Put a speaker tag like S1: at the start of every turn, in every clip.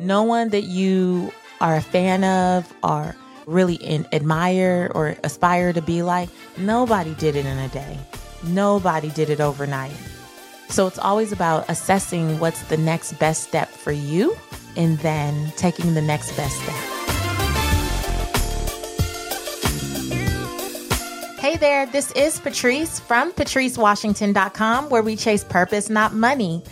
S1: No one that you are a fan of or really in, admire or aspire to be like, nobody did it in a day. Nobody did it overnight. So it's always about assessing what's the next best step for you and then taking the next best step. Hey there, this is Patrice from patricewashington.com where we chase purpose, not money.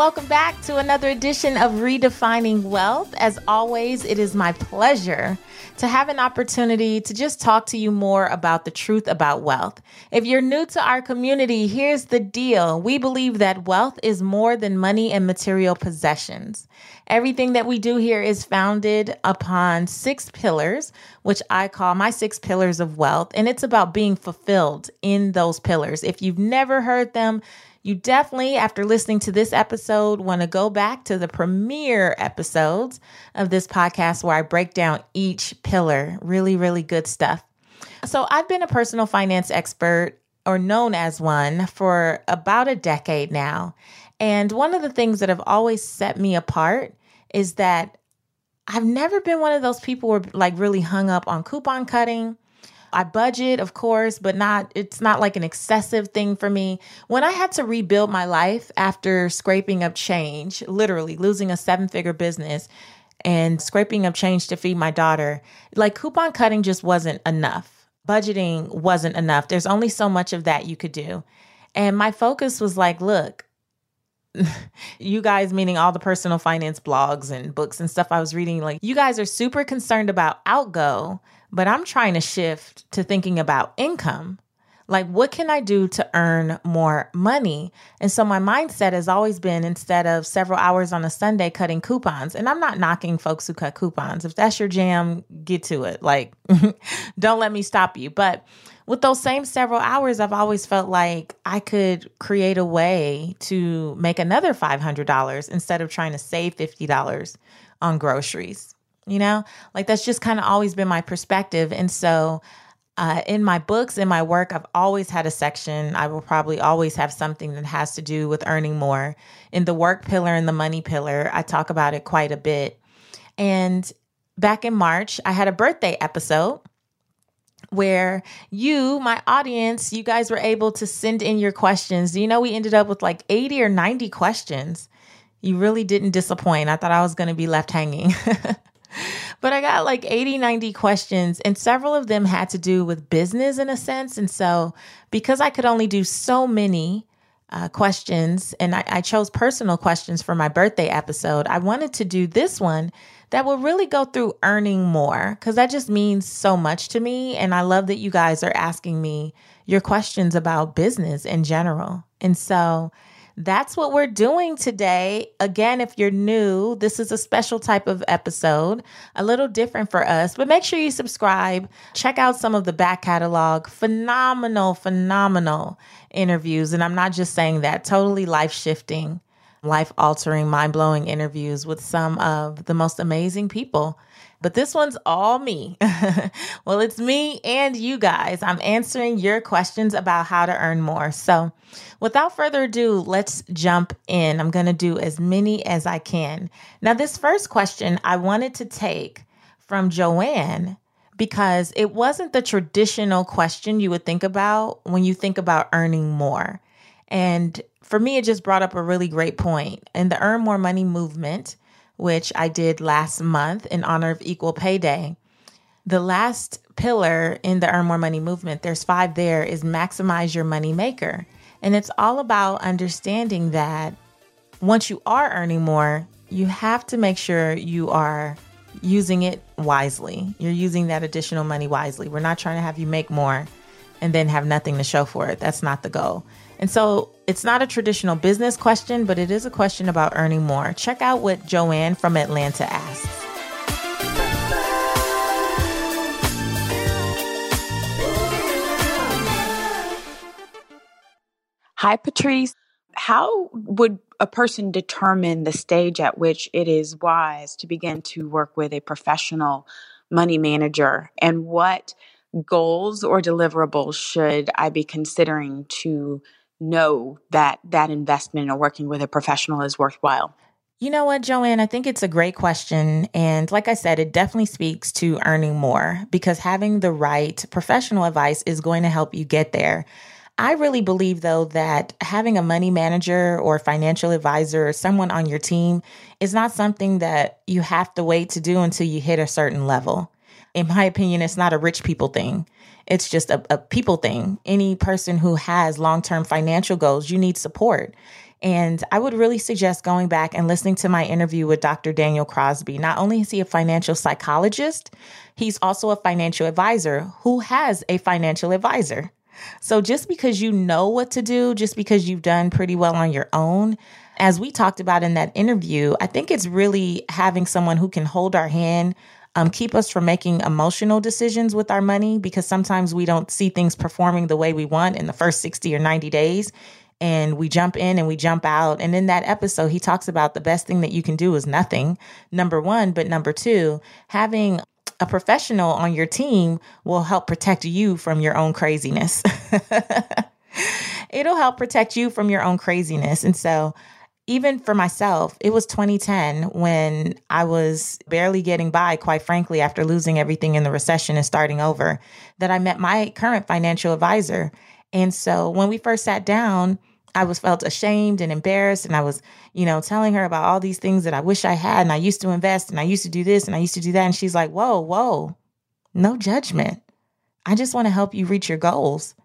S1: Welcome back to another edition of Redefining Wealth. As always, it is my pleasure to have an opportunity to just talk to you more about the truth about wealth. If you're new to our community, here's the deal. We believe that wealth is more than money and material possessions. Everything that we do here is founded upon six pillars, which I call my six pillars of wealth, and it's about being fulfilled in those pillars. If you've never heard them, you definitely, after listening to this episode, want to go back to the premiere episodes of this podcast where I break down each pillar. Really, really good stuff. So, I've been a personal finance expert or known as one for about a decade now. And one of the things that have always set me apart is that I've never been one of those people who are like really hung up on coupon cutting I budget, of course, but not it's not like an excessive thing for me. When I had to rebuild my life after scraping up change, literally losing a seven-figure business and scraping up change to feed my daughter, like coupon cutting just wasn't enough. Budgeting wasn't enough. There's only so much of that you could do. And my focus was like, look, you guys, meaning all the personal finance blogs and books and stuff I was reading, like, you guys are super concerned about outgo, but I'm trying to shift to thinking about income. Like, what can I do to earn more money? And so, my mindset has always been instead of several hours on a Sunday cutting coupons, and I'm not knocking folks who cut coupons. If that's your jam, get to it. Like, don't let me stop you. But with those same several hours, I've always felt like I could create a way to make another $500 instead of trying to save $50 on groceries you know? Like that's just kind of always been my perspective. And so uh, in my books, in my work, I've always had a section. I will probably always have something that has to do with earning more. In the work pillar and the money pillar, I talk about it quite a bit. And back in March, I had a birthday episode where you, my audience, you guys were able to send in your questions. You know we ended up with like 80 or 90 questions? You really didn't disappoint. I thought I was going to be left hanging. but I got like 80, 90 questions, and several of them had to do with business in a sense. And so, because I could only do so many uh, questions, and I, I chose personal questions for my birthday episode, I wanted to do this one that will really go through earning more because that just means so much to me. And I love that you guys are asking me your questions about business in general. And so, that's what we're doing today. Again, if you're new, this is a special type of episode, a little different for us, but make sure you subscribe. Check out some of the back catalog. Phenomenal, phenomenal interviews. And I'm not just saying that, totally life shifting, life altering, mind blowing interviews with some of the most amazing people but this one's all me. well, it's me and you guys. I'm answering your questions about how to earn more. So, without further ado, let's jump in. I'm going to do as many as I can. Now, this first question I wanted to take from Joanne because it wasn't the traditional question you would think about when you think about earning more. And for me, it just brought up a really great point. In the Earn More Money movement, which I did last month in honor of Equal Pay Day. The last pillar in the Earn More Money movement, there's five there, is maximize your money maker. And it's all about understanding that once you are earning more, you have to make sure you are using it wisely. You're using that additional money wisely. We're not trying to have you make more and then have nothing to show for it. That's not the goal. And so it's not a traditional business question, but it is a question about earning more. Check out what Joanne from Atlanta asks.
S2: Hi, Patrice. How would a person determine the stage at which it is wise to begin to work with a professional money manager? And what goals or deliverables should I be considering to know that that investment or working with a professional is worthwhile?
S1: You know what, Joanne? I think it's a great question. And like I said, it definitely speaks to earning more because having the right professional advice is going to help you get there. I really believe, though, that having a money manager or financial advisor or someone on your team is not something that you have to wait to do until you hit a certain level. In my opinion, it's not a rich people thing. It's just a, a people thing. Any person who has long term financial goals, you need support. And I would really suggest going back and listening to my interview with Dr. Daniel Crosby. Not only is he a financial psychologist, he's also a financial advisor who has a financial advisor. So just because you know what to do, just because you've done pretty well on your own, as we talked about in that interview, I think it's really having someone who can hold our hand, um, keep us from making emotional decisions with our money because sometimes we don't see things performing the way we want in the first 60 or 90 days and we jump in and we jump out. And in that episode, he talks about the best thing that you can do is nothing, number one. But number two, having a professional on your team will help protect you from your own craziness. It'll help protect you from your own craziness. And so, even for myself, it was 2010 when I was barely getting by, quite frankly, after losing everything in the recession and starting over, that I met my current financial advisor. And so when we first sat down, I was felt ashamed and embarrassed and I was, you know, telling her about all these things that I wish I had and I used to invest and I used to do this and I used to do that and she's like, "Whoa, whoa. No judgment. I just want to help you reach your goals."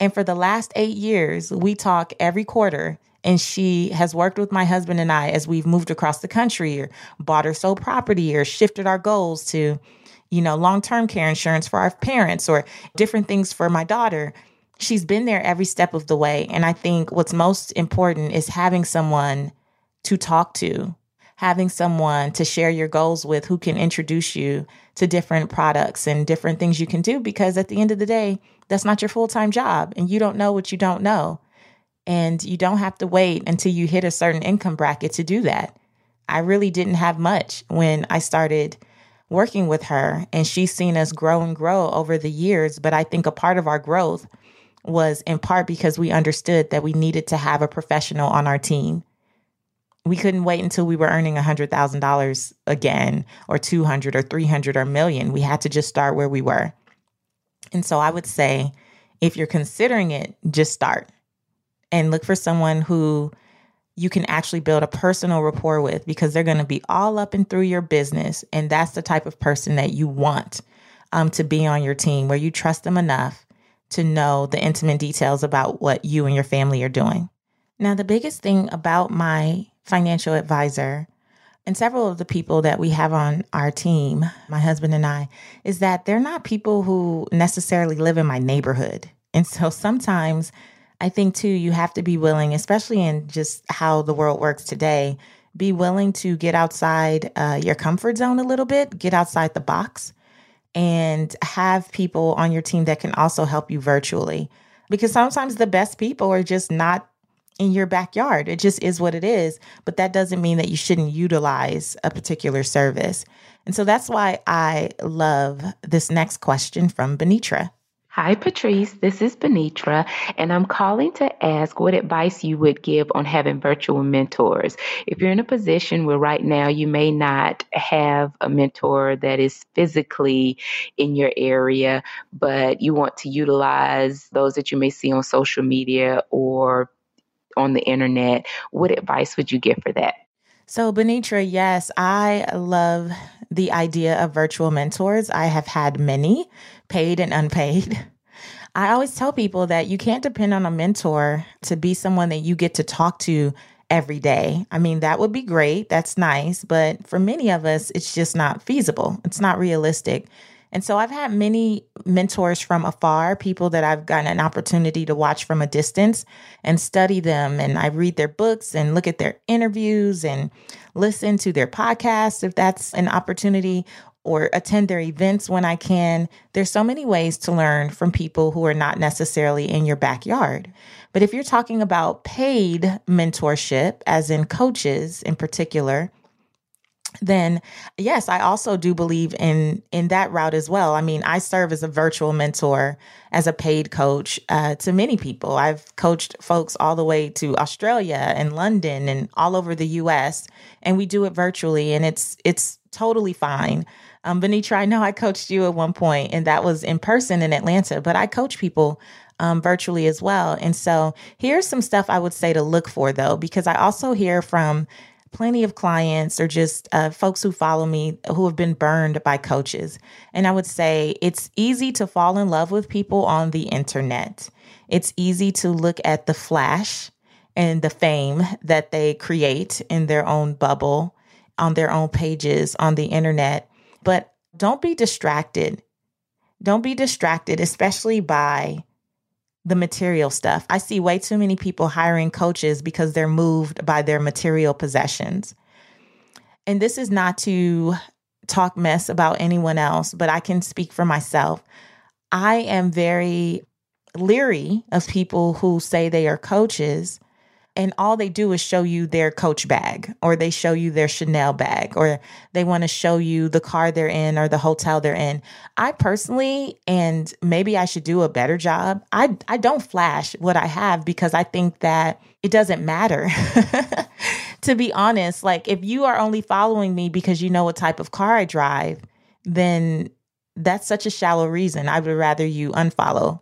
S1: And for the last 8 years, we talk every quarter and she has worked with my husband and I as we've moved across the country or bought or sold property or shifted our goals to you know, long-term care insurance for our parents or different things for my daughter she's been there every step of the way. And I think what's most important is having someone to talk to, having someone to share your goals with who can introduce you to different products and different things you can do. Because at the end of the day, that's not your full time job and you don't know what you don't know. And you don't have to wait until you hit a certain income bracket to do that. I really didn't have much when I started working with her, and she's seen us grow and grow over the years. But I think a part of our growth was in part because we understood that we needed to have a professional on our team. We couldn't wait until we were earning $100,000 again or 200 or 300 or million. We had to just start where we were. And so I would say if you're considering it, just start and look for someone who you can actually build a personal rapport with because they're going to be all up and through your business. And that's the type of person that you want um, to be on your team where you trust them enough to know the intimate details about what you and your family are doing. Now, the biggest thing about my financial advisor and several of the people that we have on our team, my husband and I, is that they're not people who necessarily live in my neighborhood. And so sometimes I think too, you have to be willing, especially in just how the world works today, be willing to get outside uh, your comfort zone a little bit, get outside the box, and have people on your team that can also help you virtually. Because sometimes the best people are just not in your backyard. It just is what it is. But that doesn't mean that you shouldn't utilize a particular service. And so that's why I love this next question from Benitra.
S3: Hi, Patrice. This is Benitra, and I'm calling to ask what advice you would give on having virtual mentors. If you're in a position where right now you may not have a mentor that is physically in your area, but you want to utilize those that you may see on social media or on the internet, what advice would you give for that?
S1: So, Benitra, yes, I love the idea of virtual mentors. I have had many paid and unpaid. I always tell people that you can't depend on a mentor to be someone that you get to talk to every day. I mean, that would be great. That's nice. But for many of us, it's just not feasible. It's not realistic. And so I've had many mentors from afar, people that I've gotten an opportunity to watch from a distance and study them. And I read their books and look at their interviews and listen to their podcasts if that's an opportunity or attend their events when I can. There's so many ways to learn from people who are not necessarily in your backyard. But if you're talking about paid mentorship, as in coaches in particular, then yes i also do believe in in that route as well. I mean i serve as a virtual mentor as a paid coach uh, to many people. I've coached folks all the way to australia and london and all over the us and we do it virtually and it's it's totally fine. Um, Benitra, I know I coached you at one point, and that was in person in Atlanta, but I coach people um, virtually as well. And so here's some stuff I would say to look for, though, because I also hear from plenty of clients or just uh, folks who follow me who have been burned by coaches. And I would say it's easy to fall in love with people on the internet. It's easy to look at the flash and the fame that they create in their own bubble, on their own pages, on the internet. But don't be distracted. Don't be distracted, especially by the material stuff. I see way too many people hiring coaches because they're moved by their material possessions. And this is not to talk mess about anyone else, but I can speak for myself. I am very leery of people who say they are coaches and all they do is show you their coach bag or they show you their Chanel bag or they want to show you the car they're in or the hotel they're in. I personally and maybe I should do a better job. I I don't flash what I have because I think that it doesn't matter. to be honest, like if you are only following me because you know what type of car I drive, then that's such a shallow reason. I would rather you unfollow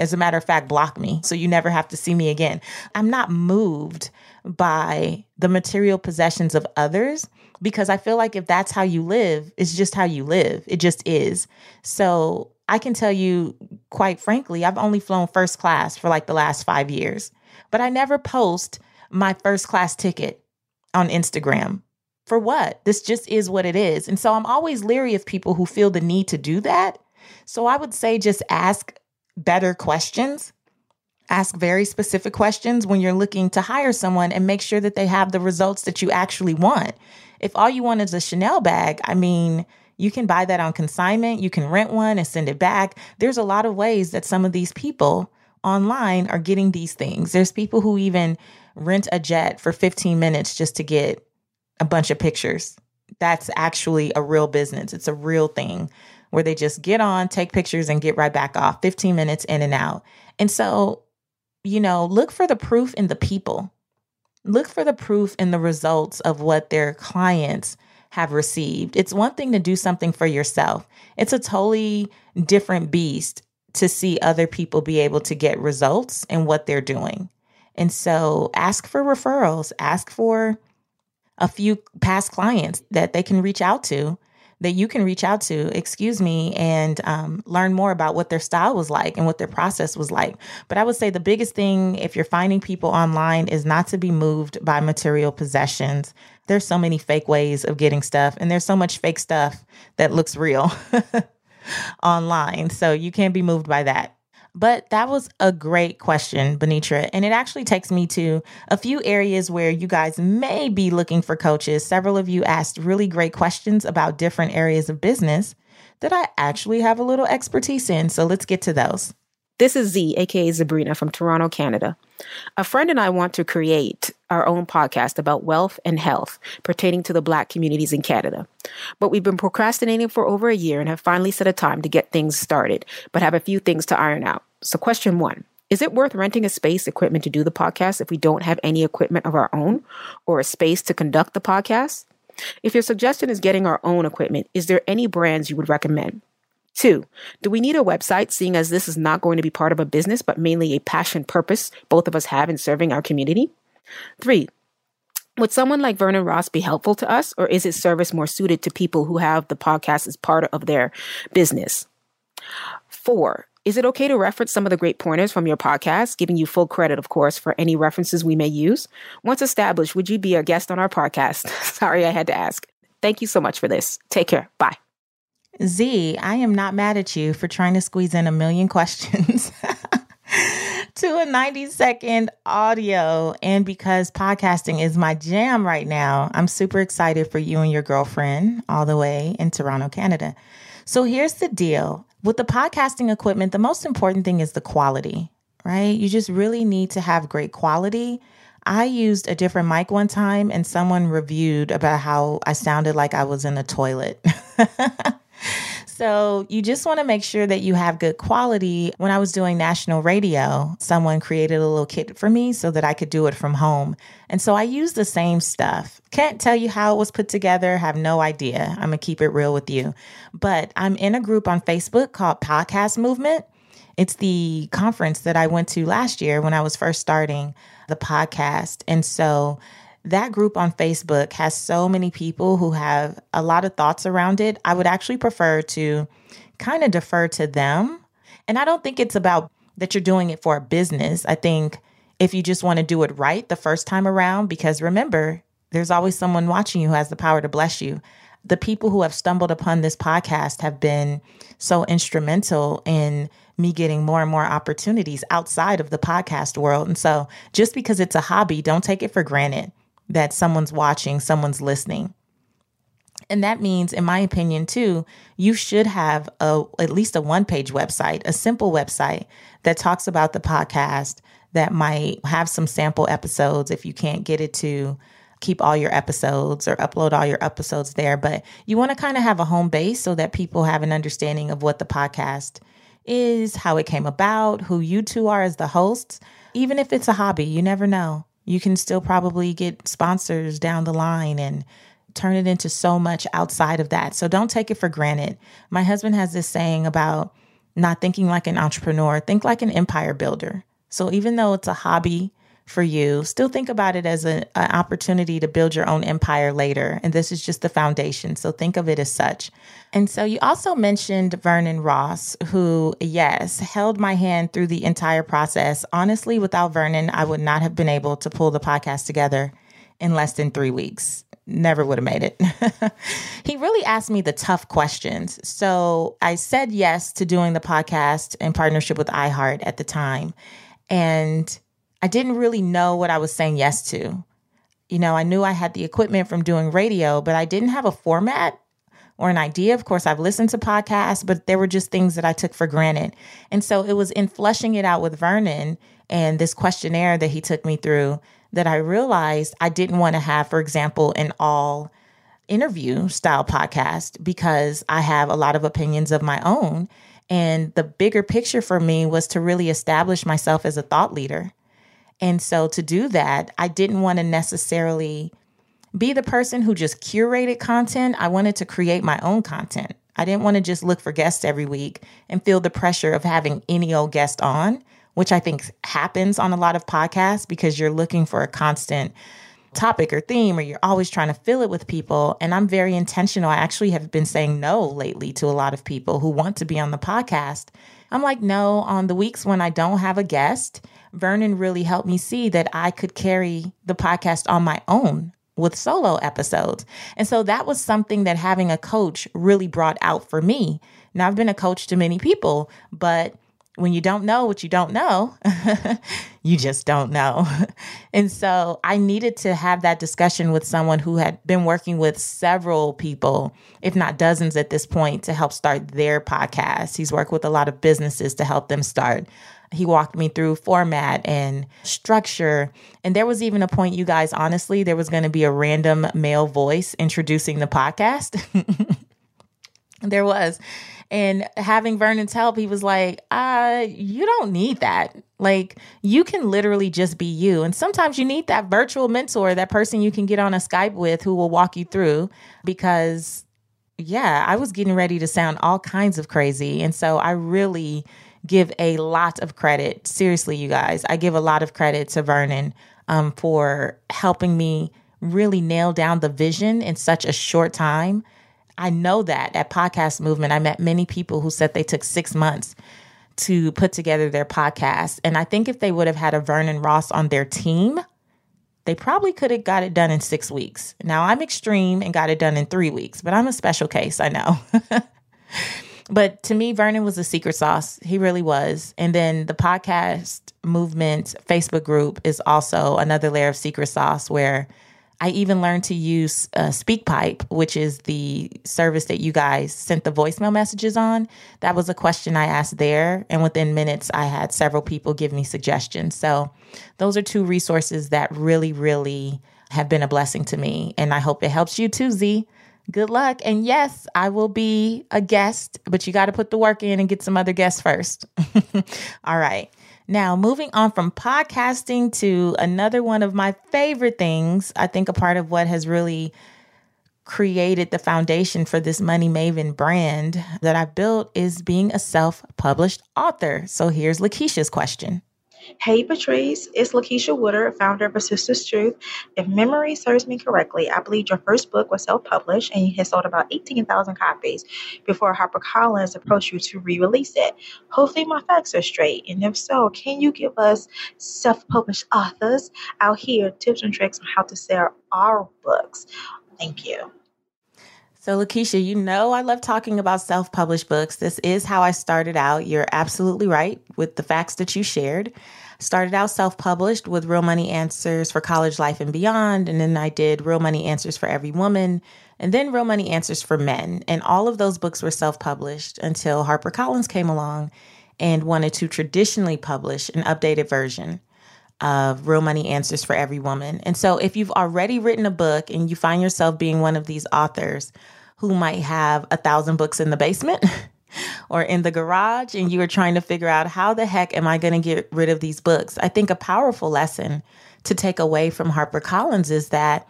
S1: as a matter of fact, block me so you never have to see me again. I'm not moved by the material possessions of others because I feel like if that's how you live, it's just how you live. It just is. So I can tell you, quite frankly, I've only flown first class for like the last five years, but I never post my first class ticket on Instagram. For what? This just is what it is. And so I'm always leery of people who feel the need to do that. So I would say just ask better questions. Ask very specific questions when you're looking to hire someone and make sure that they have the results that you actually want. If all you want is a Chanel bag, I mean, you can buy that on consignment, you can rent one and send it back. There's a lot of ways that some of these people online are getting these things. There's people who even rent a jet for 15 minutes just to get a bunch of pictures. That's actually a real business. It's a real thing where they just get on, take pictures, and get right back off 15 minutes in and out. And so, you know, look for the proof in the people. Look for the proof in the results of what their clients have received. It's one thing to do something for yourself, it's a totally different beast to see other people be able to get results in what they're doing. And so ask for referrals, ask for a few past clients that they can reach out to that you can reach out to, excuse me, and um, learn more about what their style was like and what their process was like. But I would say the biggest thing, if you're finding people online, is not to be moved by material possessions. There's so many fake ways of getting stuff, and there's so much fake stuff that looks real online. So you can't be moved by that. But that was a great question, Benitra. And it actually takes me to a few areas where you guys may be looking for coaches. Several of you asked really great questions about different areas of business that I actually have a little expertise in. So let's get to those.
S4: This is Z, aka Zabrina from Toronto, Canada. A friend and I want to create our own podcast about wealth and health pertaining to the Black communities in Canada. But we've been procrastinating for over a year and have finally set a time to get things started, but have a few things to iron out. So, question one Is it worth renting a space equipment to do the podcast if we don't have any equipment of our own or a space to conduct the podcast? If your suggestion is getting our own equipment, is there any brands you would recommend? Two, do we need a website seeing as this is not going to be part of a business, but mainly a passion purpose both of us have in serving our community? Three, would someone like Vernon Ross be helpful to us, or is his service more suited to people who have the podcast as part of their business? Four, is it okay to reference some of the great pointers from your podcast, giving you full credit, of course, for any references we may use? Once established, would you be a guest on our podcast? Sorry, I had to ask. Thank you so much for this. Take care. Bye.
S1: Z, I am not mad at you for trying to squeeze in a million questions to a 90 second audio. And because podcasting is my jam right now, I'm super excited for you and your girlfriend all the way in Toronto, Canada. So here's the deal with the podcasting equipment, the most important thing is the quality, right? You just really need to have great quality. I used a different mic one time and someone reviewed about how I sounded like I was in a toilet. So you just want to make sure that you have good quality. When I was doing national radio, someone created a little kit for me so that I could do it from home. And so I use the same stuff. Can't tell you how it was put together, have no idea. I'm going to keep it real with you. But I'm in a group on Facebook called Podcast Movement. It's the conference that I went to last year when I was first starting the podcast. And so that group on Facebook has so many people who have a lot of thoughts around it. I would actually prefer to kind of defer to them. And I don't think it's about that you're doing it for a business. I think if you just want to do it right the first time around, because remember, there's always someone watching you who has the power to bless you. The people who have stumbled upon this podcast have been so instrumental in me getting more and more opportunities outside of the podcast world. And so just because it's a hobby, don't take it for granted that someone's watching, someone's listening. And that means, in my opinion, too, you should have a at least a one page website, a simple website that talks about the podcast that might have some sample episodes if you can't get it to keep all your episodes or upload all your episodes there. But you want to kind of have a home base so that people have an understanding of what the podcast is, how it came about, who you two are as the hosts. Even if it's a hobby, you never know you can still probably get sponsors down the line and turn it into so much outside of that. So don't take it for granted. My husband has this saying about not thinking like an entrepreneur, think like an empire builder. So even though it's a hobby for you, still think about it as a, an opportunity to build your own empire later. And this is just the foundation. So think of it as such. And so you also mentioned Vernon Ross, who, yes, held my hand through the entire process. Honestly, without Vernon, I would not have been able to pull the podcast together in less than three weeks. Never would have made it. he really asked me the tough questions. So I said yes to doing the podcast in partnership with iHeart at the time. And I didn't really know what I was saying yes to. You know, I knew I had the equipment from doing radio, but I didn't have a format or an idea. Of course, I've listened to podcasts, but there were just things that I took for granted. And so it was in fleshing it out with Vernon and this questionnaire that he took me through that I realized I didn't want to have, for example, an all interview style podcast because I have a lot of opinions of my own. And the bigger picture for me was to really establish myself as a thought leader and so to do that, I didn't want to necessarily be the person who just curated content. I wanted to create my own content. I didn't want to just look for guests every week and feel the pressure of having any old guest on, which I think happens on a lot of podcasts because you're looking for a constant topic or theme or you're always trying to fill it with people. And I'm very intentional. I actually have been saying no lately to a lot of people who want to be on the podcast. I'm like, no, on the weeks when I don't have a guest Vernon really helped me see that I could carry the podcast on my own with solo episodes. And so that was something that having a coach really brought out for me. Now, I've been a coach to many people, but when you don't know what you don't know, you just don't know. and so I needed to have that discussion with someone who had been working with several people, if not dozens at this point, to help start their podcast. He's worked with a lot of businesses to help them start he walked me through format and structure. And there was even a point, you guys, honestly, there was going to be a random male voice introducing the podcast. there was. And having Vernon's help, he was like, uh, you don't need that. Like, you can literally just be you. And sometimes you need that virtual mentor, that person you can get on a Skype with who will walk you through because, yeah, I was getting ready to sound all kinds of crazy. And so I really give a lot of credit. Seriously, you guys, I give a lot of credit to Vernon um, for helping me really nail down the vision in such a short time. I know that at Podcast Movement, I met many people who said they took six months to put together their podcast. And I think if they would have had a Vernon Ross on their team, they probably could have got it done in six weeks. Now I'm extreme and got it done in three weeks, but I'm a special case, I know. But to me, Vernon was a secret sauce. He really was. And then the podcast movement Facebook group is also another layer of secret sauce where I even learned to use uh, SpeakPipe, which is the service that you guys sent the voicemail messages on. That was a question I asked there. And within minutes, I had several people give me suggestions. So those are two resources that really, really have been a blessing to me. And I hope it helps you too, Z. Good luck. And yes, I will be a guest, but you got to put the work in and get some other guests first. All right. Now, moving on from podcasting to another one of my favorite things, I think a part of what has really created the foundation for this Money Maven brand that I've built is being a self published author. So here's Lakeisha's question.
S5: Hey Patrice, it's Lakeisha Wooder, founder of A Sister's Truth. If memory serves me correctly, I believe your first book was self published and you had sold about 18,000 copies before HarperCollins approached you to re release it. Hopefully, my facts are straight. And if so, can you give us self published authors out here tips and tricks on how to sell our books? Thank you.
S1: So, Lakeisha, you know I love talking about self published books. This is how I started out. You're absolutely right with the facts that you shared. Started out self published with Real Money Answers for College Life and Beyond. And then I did Real Money Answers for Every Woman. And then Real Money Answers for Men. And all of those books were self published until HarperCollins came along and wanted to traditionally publish an updated version of Real Money Answers for Every Woman. And so, if you've already written a book and you find yourself being one of these authors who might have a thousand books in the basement or in the garage, and you are trying to figure out how the heck am I going to get rid of these books, I think a powerful lesson to take away from HarperCollins is that,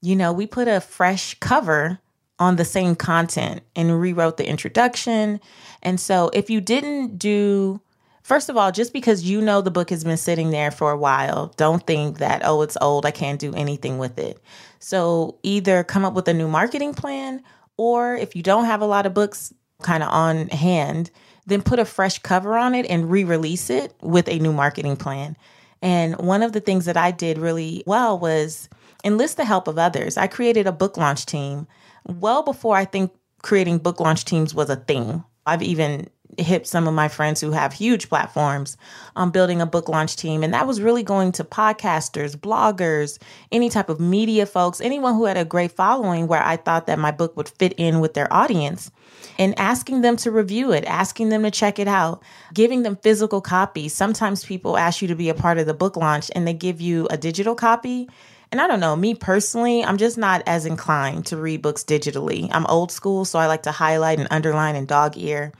S1: you know, we put a fresh cover on the same content and rewrote the introduction. And so, if you didn't do First of all, just because you know the book has been sitting there for a while, don't think that, oh, it's old, I can't do anything with it. So either come up with a new marketing plan, or if you don't have a lot of books kind of on hand, then put a fresh cover on it and re release it with a new marketing plan. And one of the things that I did really well was enlist the help of others. I created a book launch team well before I think creating book launch teams was a thing. I've even hit some of my friends who have huge platforms on building a book launch team. And that was really going to podcasters, bloggers, any type of media folks, anyone who had a great following where I thought that my book would fit in with their audience. And asking them to review it, asking them to check it out, giving them physical copies. Sometimes people ask you to be a part of the book launch and they give you a digital copy. And I don't know, me personally, I'm just not as inclined to read books digitally. I'm old school, so I like to highlight and underline and dog ear.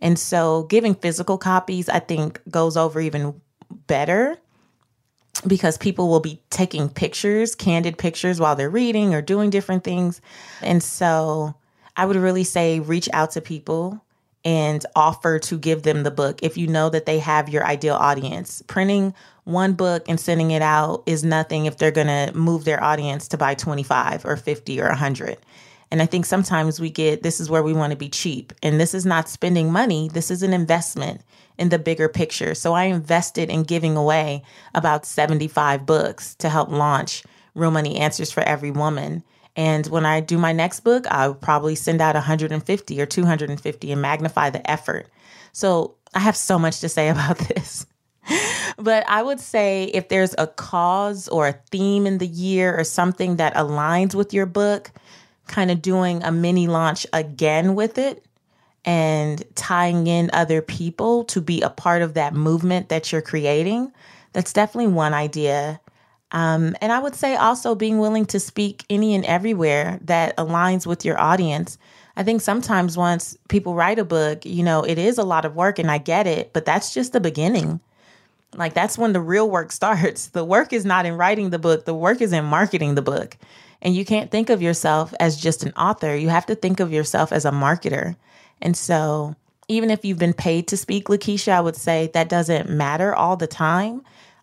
S1: And so giving physical copies, I think, goes over even better because people will be taking pictures, candid pictures while they're reading or doing different things. And so I would really say reach out to people and offer to give them the book if you know that they have your ideal audience. Printing one book and sending it out is nothing if they're going to move their audience to buy 25 or 50 or 100. And I think sometimes we get this is where we want to be cheap. And this is not spending money, this is an investment in the bigger picture. So I invested in giving away about 75 books to help launch Real Money Answers for Every Woman. And when I do my next book, I'll probably send out 150 or 250 and magnify the effort. So I have so much to say about this. but I would say if there's a cause or a theme in the year or something that aligns with your book, kind of doing a mini launch again with it and tying in other people to be a part of that movement that you're creating. That's definitely one idea. Um, and I would say also being willing to speak any and everywhere that aligns with your audience. I think sometimes once people write a book, you know, it is a lot of work and I get it, but that's just the beginning. Like that's when the real work starts. The work is not in writing the book, the work is in marketing the book. And you can't think of yourself as just an author. You have to think of yourself as a marketer. And so, even if you've been paid to speak, Lakeisha, I would say that doesn't matter all the time.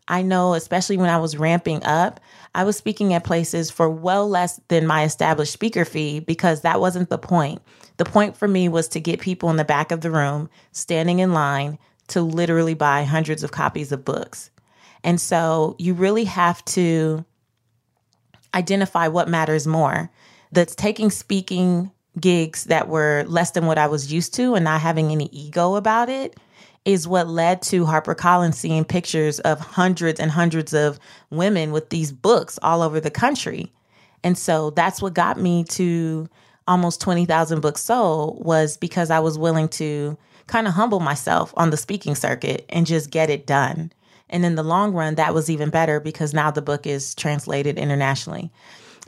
S1: I know, especially when I was ramping up, I was speaking at places for well less than my established speaker fee because that wasn't the point. The point for me was to get people in the back of the room standing in line to literally buy hundreds of copies of books. And so you really have to identify what matters more. That's taking speaking gigs that were less than what I was used to and not having any ego about it is what led to HarperCollins seeing pictures of hundreds and hundreds of women with these books all over the country. And so that's what got me to almost 20,000 books sold was because I was willing to kind of humble myself on the speaking circuit and just get it done. And in the long run, that was even better because now the book is translated internationally.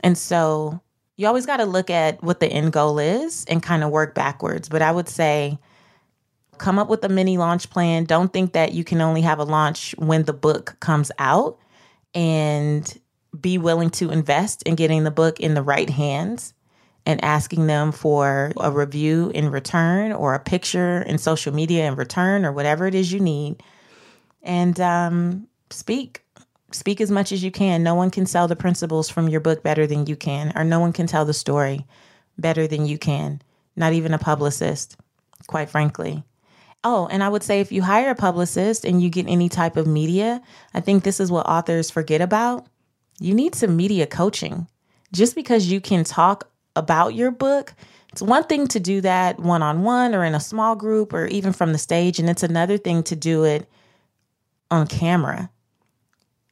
S1: And so you always got to look at what the end goal is and kind of work backwards. But I would say come up with a mini launch plan. Don't think that you can only have a launch when the book comes out and be willing to invest in getting the book in the right hands and asking them for a review in return or a picture in social media in return or whatever it is you need. And um, speak. Speak as much as you can. No one can sell the principles from your book better than you can, or no one can tell the story better than you can, not even a publicist, quite frankly. Oh, and I would say if you hire a publicist and you get any type of media, I think this is what authors forget about. You need some media coaching. Just because you can talk about your book, it's one thing to do that one on one or in a small group or even from the stage, and it's another thing to do it on camera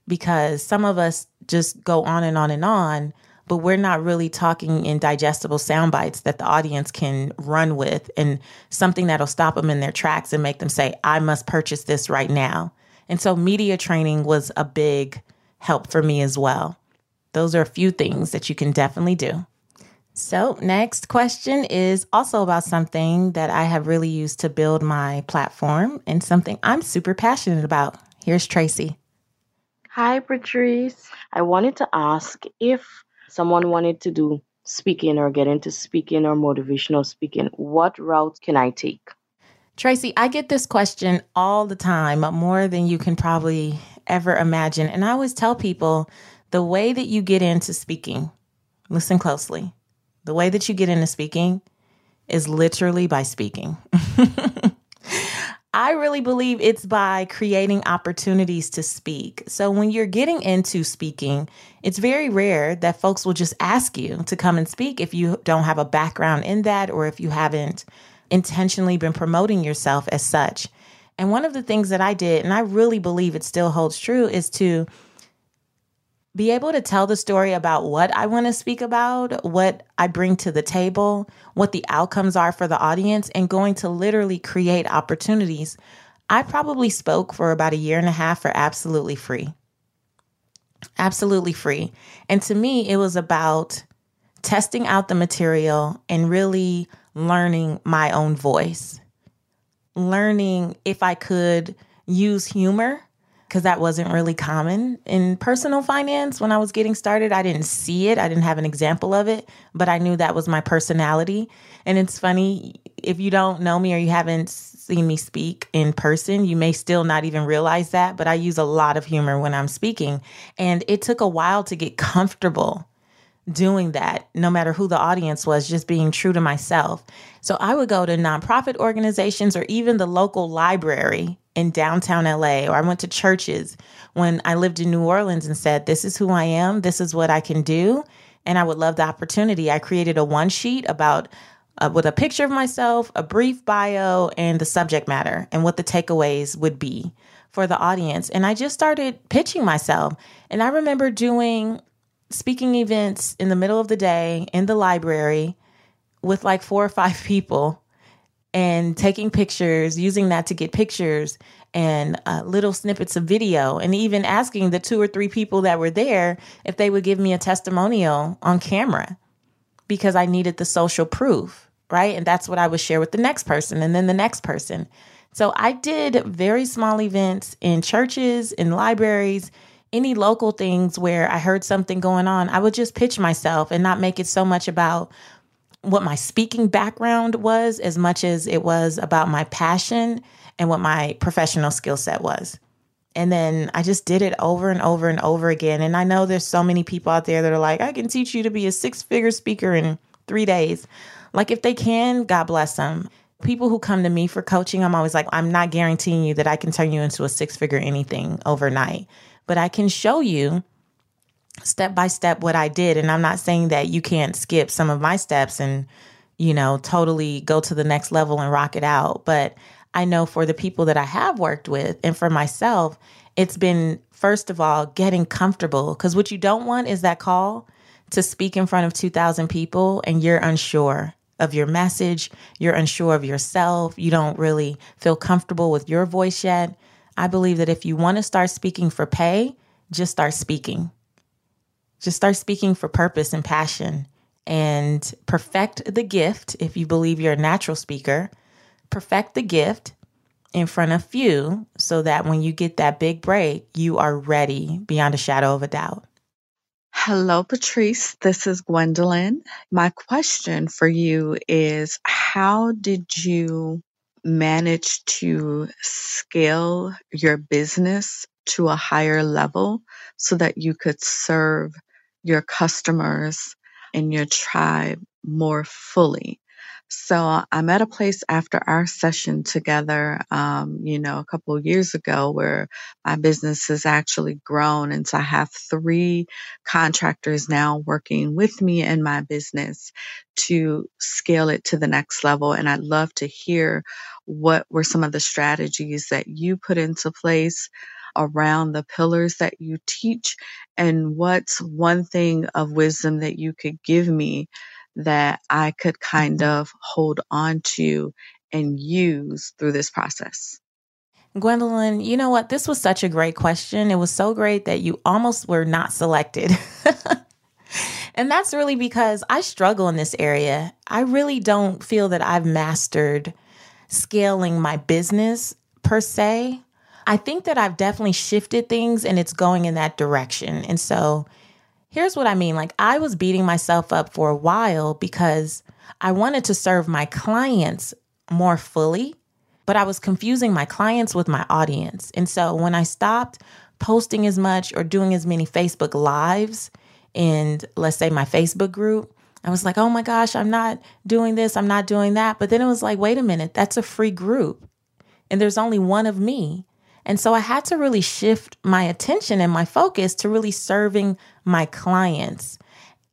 S1: because some of us just go on and on and on, but we're not really talking in digestible sound bites that the audience can run with and something that'll stop them in their tracks and make them say, I must purchase this right now. And so media training was a big help for me as well. Those are a few things that you can definitely do. So, next question is also about something that I have really used to build my platform and something I'm super passionate about. Here's Tracy.
S6: Hi, Patrice. I wanted to ask if someone wanted to do speaking or get into speaking or motivational speaking, what route can I take?
S1: Tracy, I get this question all the time, more than you can probably ever imagine. And I always tell people the way that you get into speaking, listen closely, the way that you get into speaking is literally by speaking. I really believe it's by creating opportunities to speak. So when you're getting into speaking, it's very rare that folks will just ask you to come and speak if you don't have a background in that or if you haven't intentionally been promoting yourself as such. And one of the things that I did, and I really believe it still holds true, is to be able to tell the story about what I want to speak about, what I bring to the table, what the outcomes are for the audience, and going to literally create opportunities. I probably spoke for about a year and a half for absolutely free. Absolutely free. And to me, it was about testing out the material and really learning my own voice, learning if I could use humor because that wasn't really common in personal finance when I was getting started. I didn't see it, I didn't have an example of it, but I knew that was my personality. And it's funny, if you don't know me or you haven't seen me speak in person, you may still not even realize that, but I use a lot of humor when I'm speaking. And it took a while to get comfortable doing that, no matter who the audience was, just being true to myself. So I would go to nonprofit organizations or even the local library in downtown LA, or I went to churches when I lived in New Orleans and said, This is who I am, this is what I can do. And I would love the opportunity. I created a one sheet about uh, with a picture of myself, a brief bio, and the subject matter and what the takeaways would be for the audience. And I just started pitching myself. And I remember doing speaking events in the middle of the day in the library with like four or five people and taking pictures, using that to get pictures and uh, little snippets of video, and even asking the two or three people that were there if they would give me a testimonial on camera because I needed the social proof, right? And that's what I would share with the next person and then the next person. So I did very small events in churches, in libraries, any local things where I heard something going on. I would just pitch myself and not make it so much about what my speaking background was as much as it was about my passion and what my professional skill set was. And then I just did it over and over and over again. And I know there's so many people out there that are like, I can teach you to be a six figure speaker in three days. Like, if they can, God bless them. People who come to me for coaching, I'm always like, I'm not guaranteeing you that I can turn you into a six figure anything overnight, but I can show you step by step what I did. And I'm not saying that you can't skip some of my steps and, you know, totally go to the next level and rock it out. But I know for the people that I have worked with and for myself, it's been, first of all, getting comfortable. Because what you don't want is that call to speak in front of 2,000 people and you're unsure of your message, you're unsure of yourself, you don't really feel comfortable with your voice yet, I believe that if you want to start speaking for pay, just start speaking. Just start speaking for purpose and passion and perfect the gift if you believe you're a natural speaker. Perfect the gift in front of few so that when you get that big break, you are ready beyond a shadow of a doubt.
S7: Hello, Patrice. This is Gwendolyn. My question for you is How did you manage to scale your business to a higher level so that you could serve your customers and your tribe more fully? So I'm at a place after our session together, um, you know, a couple of years ago where my business has actually grown. And so I have three contractors now working with me in my business to scale it to the next level. And I'd love to hear what were some of the strategies that you put into place around the pillars that you teach and what's one thing of wisdom that you could give me that I could kind mm-hmm. of hold on to and use through this process?
S1: Gwendolyn, you know what? This was such a great question. It was so great that you almost were not selected. and that's really because I struggle in this area. I really don't feel that I've mastered scaling my business per se. I think that I've definitely shifted things and it's going in that direction. And so Here's what I mean like, I was beating myself up for a while because I wanted to serve my clients more fully, but I was confusing my clients with my audience. And so when I stopped posting as much or doing as many Facebook Lives in, let's say, my Facebook group, I was like, oh my gosh, I'm not doing this, I'm not doing that. But then it was like, wait a minute, that's a free group. And there's only one of me. And so I had to really shift my attention and my focus to really serving my clients.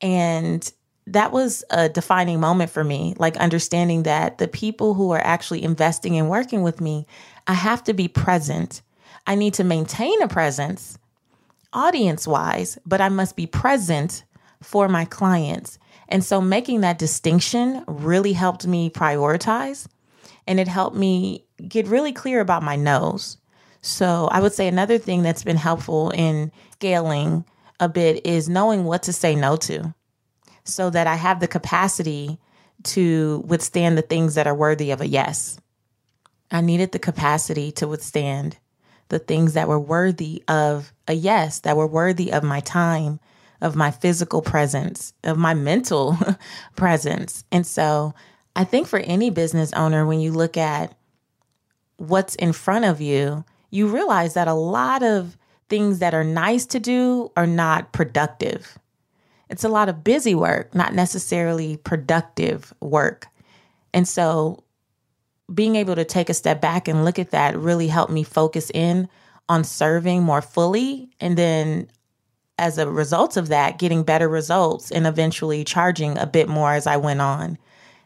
S1: And that was a defining moment for me, like understanding that the people who are actually investing and working with me, I have to be present. I need to maintain a presence audience wise, but I must be present for my clients. And so making that distinction really helped me prioritize and it helped me get really clear about my no's. So I would say another thing that's been helpful in scaling a bit is knowing what to say no to so that I have the capacity to withstand the things that are worthy of a yes. I needed the capacity to withstand the things that were worthy of a yes, that were worthy of my time, of my physical presence, of my mental presence. And so I think for any business owner, when you look at what's in front of you, you realize that a lot of things that are nice to do are not productive. It's a lot of busy work, not necessarily productive work. And so being able to take a step back and look at that really helped me focus in on serving more fully. And then as a result of that, getting better results and eventually charging a bit more as I went on.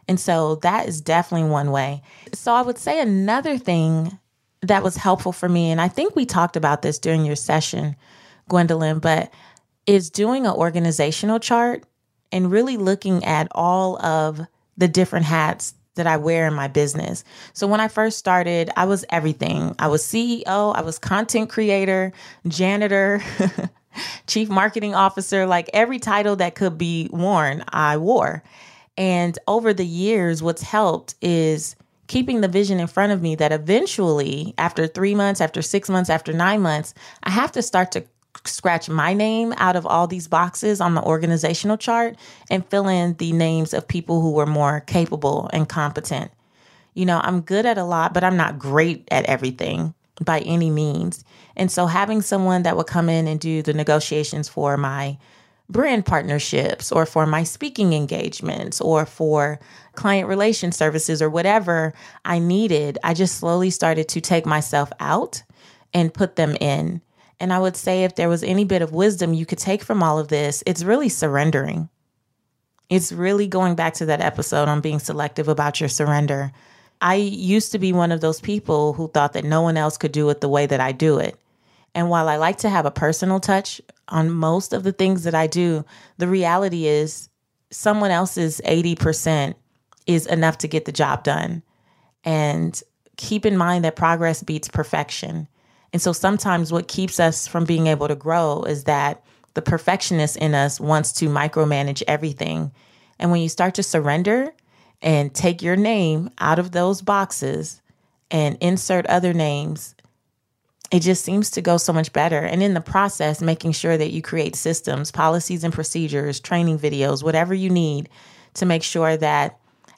S1: And so that is definitely one way. So I would say another thing that was helpful for me, and I think we talked about this during your session, Gwendolyn, but is doing an organizational chart and really looking at all of the different hats that I wear in my business. So when I first started, I was everything. I was CEO, I was content creator, janitor, chief marketing officer, like every title that could be worn, I wore. And over the years, what's helped is keeping the vision in front of me that eventually, after three months, after six months, after nine months, I have to start to scratch my name out of all these boxes on the organizational chart and fill in the names of people who were more capable and competent. You know, I'm good at a lot, but I'm not great at everything by any means. And so having someone that would come in and do the negotiations for my brand partnerships or for my speaking engagements or for client relation services or whatever I needed, I just slowly started to take myself out and put them in. And I would say if there was any bit of wisdom you could take from all of this, it's really surrendering. It's really going back to that episode on being selective about your surrender. I used to be one of those people who thought that no one else could do it the way that I do it. And while I like to have a personal touch on most of the things that I do, the reality is someone else's 80% is enough to get the job done. And keep in mind that progress beats perfection. And so sometimes what keeps us from being able to grow is that the perfectionist in us wants to micromanage everything. And when you start to surrender and take your name out of those boxes and insert other names, it just seems to go so much better. And in the process, making sure that you create systems, policies, and procedures, training videos, whatever you need to make sure that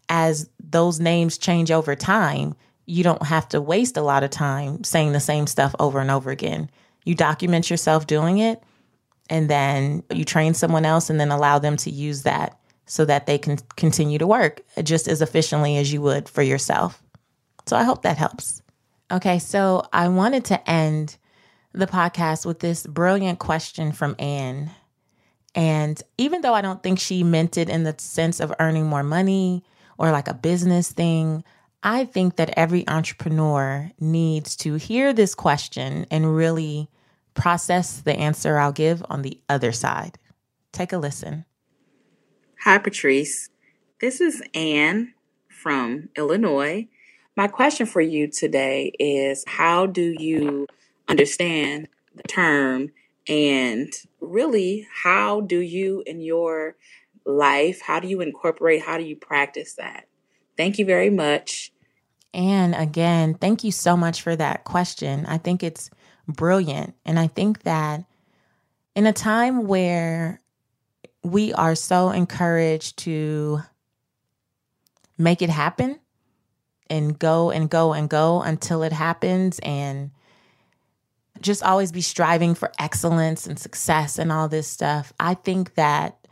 S1: as those names change over time, you don't have to waste a lot of time saying the same stuff over and over again. You document yourself doing it, and then you train someone else, and then allow them to use that so that they can continue to work just as efficiently as you would for yourself. So I hope that helps. Okay, so I wanted to end the podcast with this brilliant question from Anne. And even though I don't think she meant it in the sense of earning more money or like a business thing, I think that every entrepreneur needs to hear this question and really process the answer I'll give on the other side. Take a listen.
S8: Hi, Patrice. This is Anne from Illinois. My question for you today is How do you understand the term and really how do you in your life how do you incorporate how do you practice that thank you very much
S1: and again, thank you so much for that question. I think it's brilliant. And I think that in a time where we are so encouraged to make it happen and go and go and go until it happens and just always be striving for excellence and success and all this stuff. I think that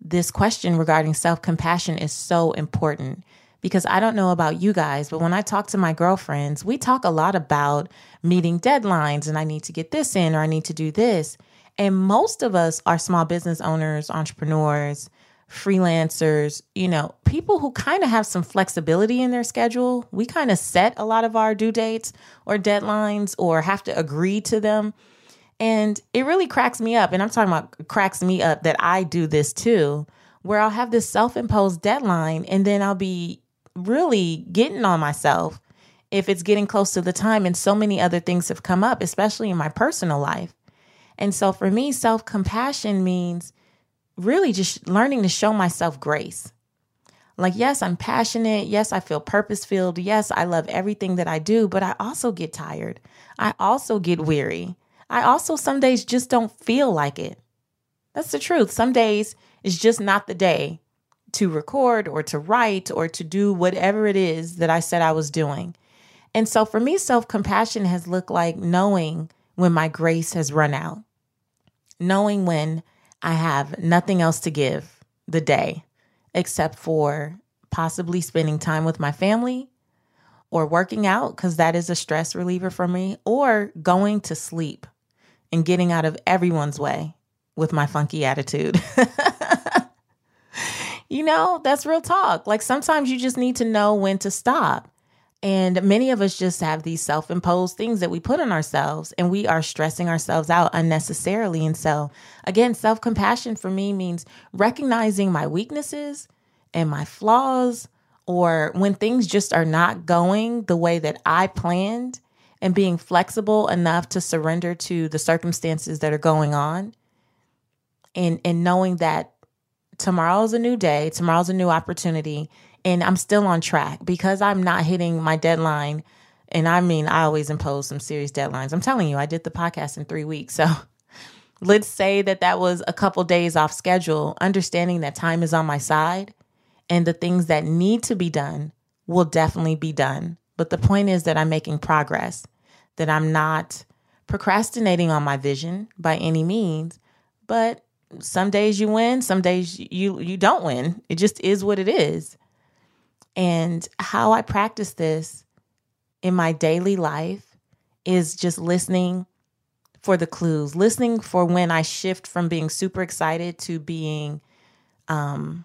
S1: this question regarding self compassion is so important because I don't know about you guys, but when I talk to my girlfriends, we talk a lot about meeting deadlines and I need to get this in or I need to do this. And most of us are small business owners, entrepreneurs, freelancers, you know, people who kind of have some flexibility in their schedule. We kind of set a lot of our due dates or deadlines or have to agree to them. And it really cracks me up. And I'm talking about cracks me up that I do this too, where I'll have this self imposed deadline and then I'll be really getting on myself if it's getting close to the time and so many other things have come up, especially in my personal life. And so for me, self compassion means really just learning to show myself grace. Like, yes, I'm passionate. Yes, I feel purpose filled. Yes, I love everything that I do, but I also get tired. I also get weary. I also some days just don't feel like it. That's the truth. Some days it's just not the day to record or to write or to do whatever it is that I said I was doing. And so for me, self compassion has looked like knowing when my grace has run out, knowing when I have nothing else to give the day except for possibly spending time with my family or working out, because that is a stress reliever for me, or going to sleep and getting out of everyone's way with my funky attitude. you know, that's real talk. Like sometimes you just need to know when to stop. And many of us just have these self imposed things that we put on ourselves and we are stressing ourselves out unnecessarily. And so, again, self compassion for me means recognizing my weaknesses and my flaws, or when things just are not going the way that I planned, and being flexible enough to surrender to the circumstances that are going on. And, and knowing that tomorrow's a new day, tomorrow's a new opportunity, and I'm still on track because I'm not hitting my deadline. And I mean, I always impose some serious deadlines. I'm telling you, I did the podcast in three weeks. So let's say that that was a couple days off schedule, understanding that time is on my side and the things that need to be done will definitely be done. But the point is that I'm making progress, that I'm not procrastinating on my vision by any means, but some days you win, some days you you don't win. It just is what it is. And how I practice this in my daily life is just listening for the clues, listening for when I shift from being super excited to being um,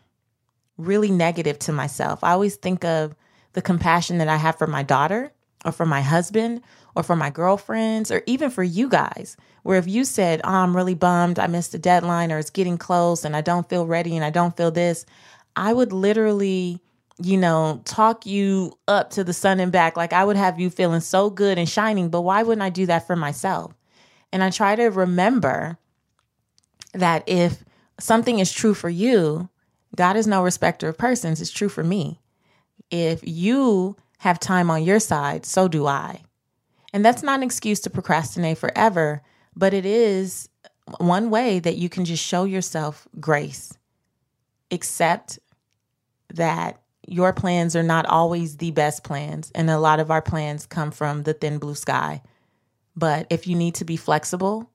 S1: really negative to myself. I always think of the compassion that I have for my daughter or for my husband or for my girlfriends or even for you guys. Where if you said, Oh, I'm really bummed, I missed a deadline or it's getting close and I don't feel ready and I don't feel this, I would literally, you know, talk you up to the sun and back. Like I would have you feeling so good and shining. But why wouldn't I do that for myself? And I try to remember that if something is true for you, God is no respecter of persons. It's true for me. If you have time on your side, so do I. And that's not an excuse to procrastinate forever, but it is one way that you can just show yourself grace. Accept that your plans are not always the best plans, and a lot of our plans come from the thin blue sky. But if you need to be flexible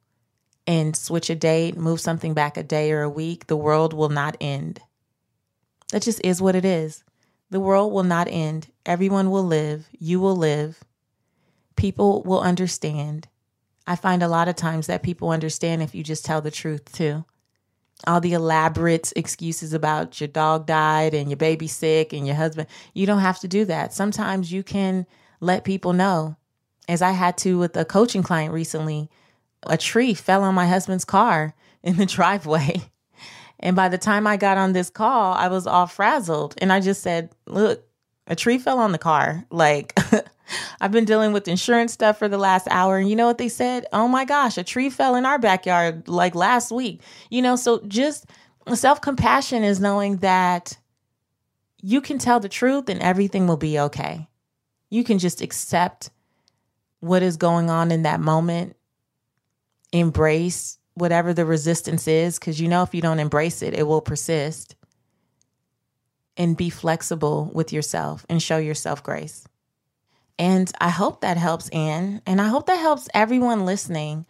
S1: and switch a date, move something back a day or a week, the world will not end. That just is what it is. The world will not end. Everyone will live. You will live. People will understand. I find a lot of times that people understand if you just tell the truth too. All the elaborate excuses about your dog died and your baby sick and your husband, you don't have to do that. Sometimes you can let people know, as I had to with a coaching client recently. A tree fell on my husband's car in the driveway. And by the time I got on this call, I was all frazzled. And I just said, Look, a tree fell on the car. Like, I've been dealing with insurance stuff for the last hour. And you know what they said? Oh my gosh, a tree fell in our backyard like last week. You know, so just self compassion is knowing that you can tell the truth and everything will be okay. You can just accept what is going on in that moment, embrace whatever the resistance is, because you know if you don't embrace it, it will persist. And be flexible with yourself and show yourself grace. And I hope that helps Anne. And I hope that helps everyone listening.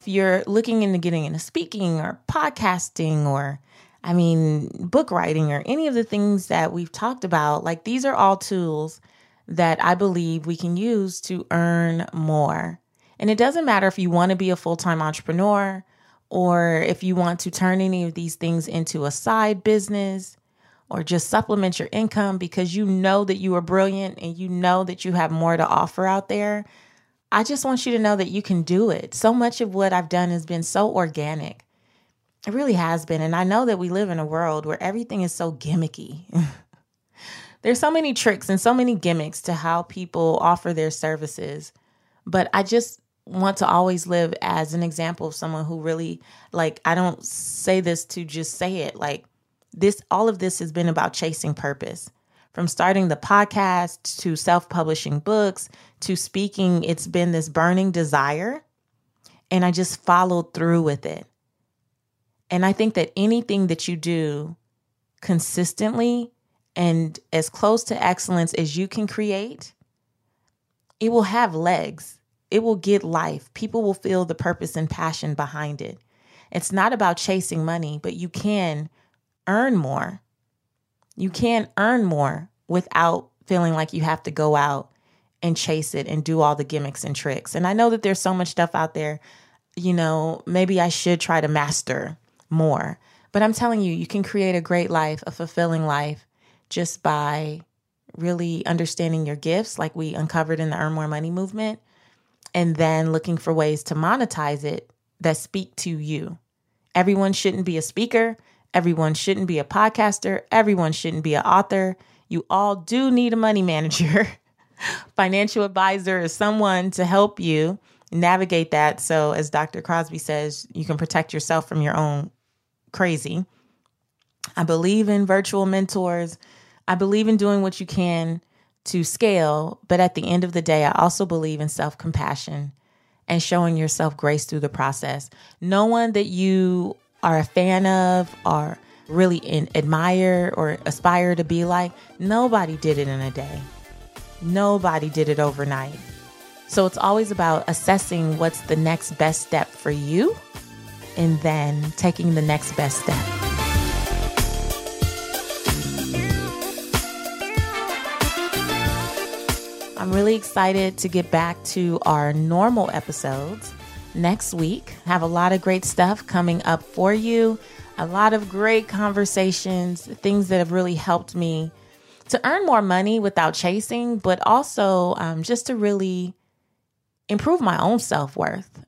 S1: If you're looking into getting into speaking or podcasting or, I mean, book writing or any of the things that we've talked about, like these are all tools that I believe we can use to earn more. And it doesn't matter if you want to be a full time entrepreneur or if you want to turn any of these things into a side business or just supplement your income because you know that you are brilliant and you know that you have more to offer out there. I just want you to know that you can do it. So much of what I've done has been so organic. It really has been. And I know that we live in a world where everything is so gimmicky. There's so many tricks and so many gimmicks to how people offer their services. But I just want to always live as an example of someone who really like I don't say this to just say it like this all of this has been about chasing purpose from starting the podcast to self-publishing books to speaking it's been this burning desire and I just followed through with it and I think that anything that you do consistently and as close to excellence as you can create it will have legs it will get life. People will feel the purpose and passion behind it. It's not about chasing money, but you can earn more. You can earn more without feeling like you have to go out and chase it and do all the gimmicks and tricks. And I know that there's so much stuff out there, you know, maybe I should try to master more. But I'm telling you, you can create a great life, a fulfilling life just by really understanding your gifts, like we uncovered in the Earn More Money movement and then looking for ways to monetize it that speak to you. Everyone shouldn't be a speaker. Everyone shouldn't be a podcaster. Everyone shouldn't be an author. You all do need a money manager. Financial advisor is someone to help you navigate that. So, as Dr. Crosby says, you can protect yourself from your own crazy. I believe in virtual mentors. I believe in doing what you can to scale. But at the end of the day, I also believe in self compassion and showing yourself grace through the process. No one that you are a fan of or really in, admire or aspire to be like, nobody did it in a day. Nobody did it overnight. So it's always about assessing what's the next best step for you and then taking the next best step. I'm really excited to get back to our normal episodes next week. Have a lot of great stuff coming up for you. A lot of great conversations, things that have really helped me to earn more money without chasing, but also um, just to really improve my own self worth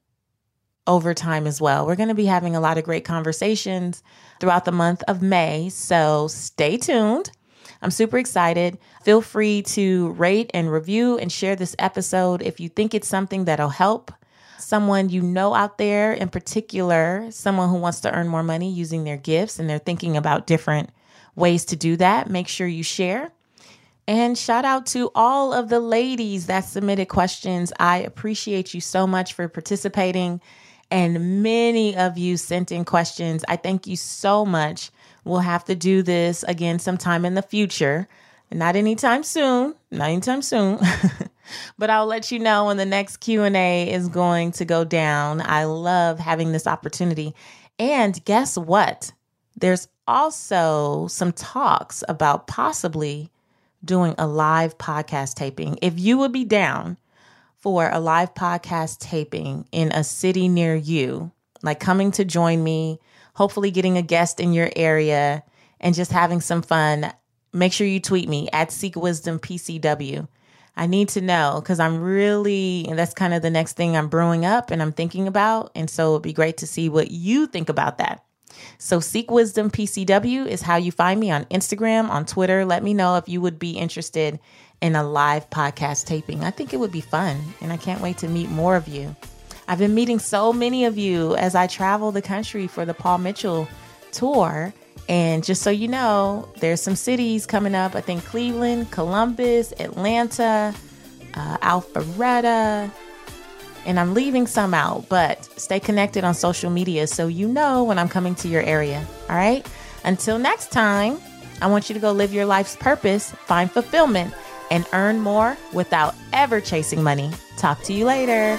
S1: over time as well. We're going to be having a lot of great conversations throughout the month of May, so stay tuned. I'm super excited. Feel free to rate and review and share this episode if you think it's something that'll help someone you know out there, in particular, someone who wants to earn more money using their gifts and they're thinking about different ways to do that. Make sure you share. And shout out to all of the ladies that submitted questions. I appreciate you so much for participating. And many of you sent in questions. I thank you so much. We'll have to do this again sometime in the future. Not anytime soon. Not anytime soon. but I'll let you know when the next Q&A is going to go down. I love having this opportunity. And guess what? There's also some talks about possibly doing a live podcast taping. If you would be down for a live podcast taping in a city near you, like coming to join me, hopefully getting a guest in your area and just having some fun, make sure you tweet me at Seek Wisdom PCW. I need to know because I'm really, and that's kind of the next thing I'm brewing up and I'm thinking about. And so it'd be great to see what you think about that. So, Seek Wisdom PCW is how you find me on Instagram, on Twitter. Let me know if you would be interested in a live podcast taping. I think it would be fun, and I can't wait to meet more of you. I've been meeting so many of you as I travel the country for the Paul Mitchell tour. And just so you know, there's some cities coming up. I think Cleveland, Columbus, Atlanta, uh, Alpharetta, and I'm leaving some out, but stay connected on social media so you know when I'm coming to your area. All right? Until next time, I want you to go live your life's purpose, find fulfillment, and earn more without ever chasing money. Talk to you later.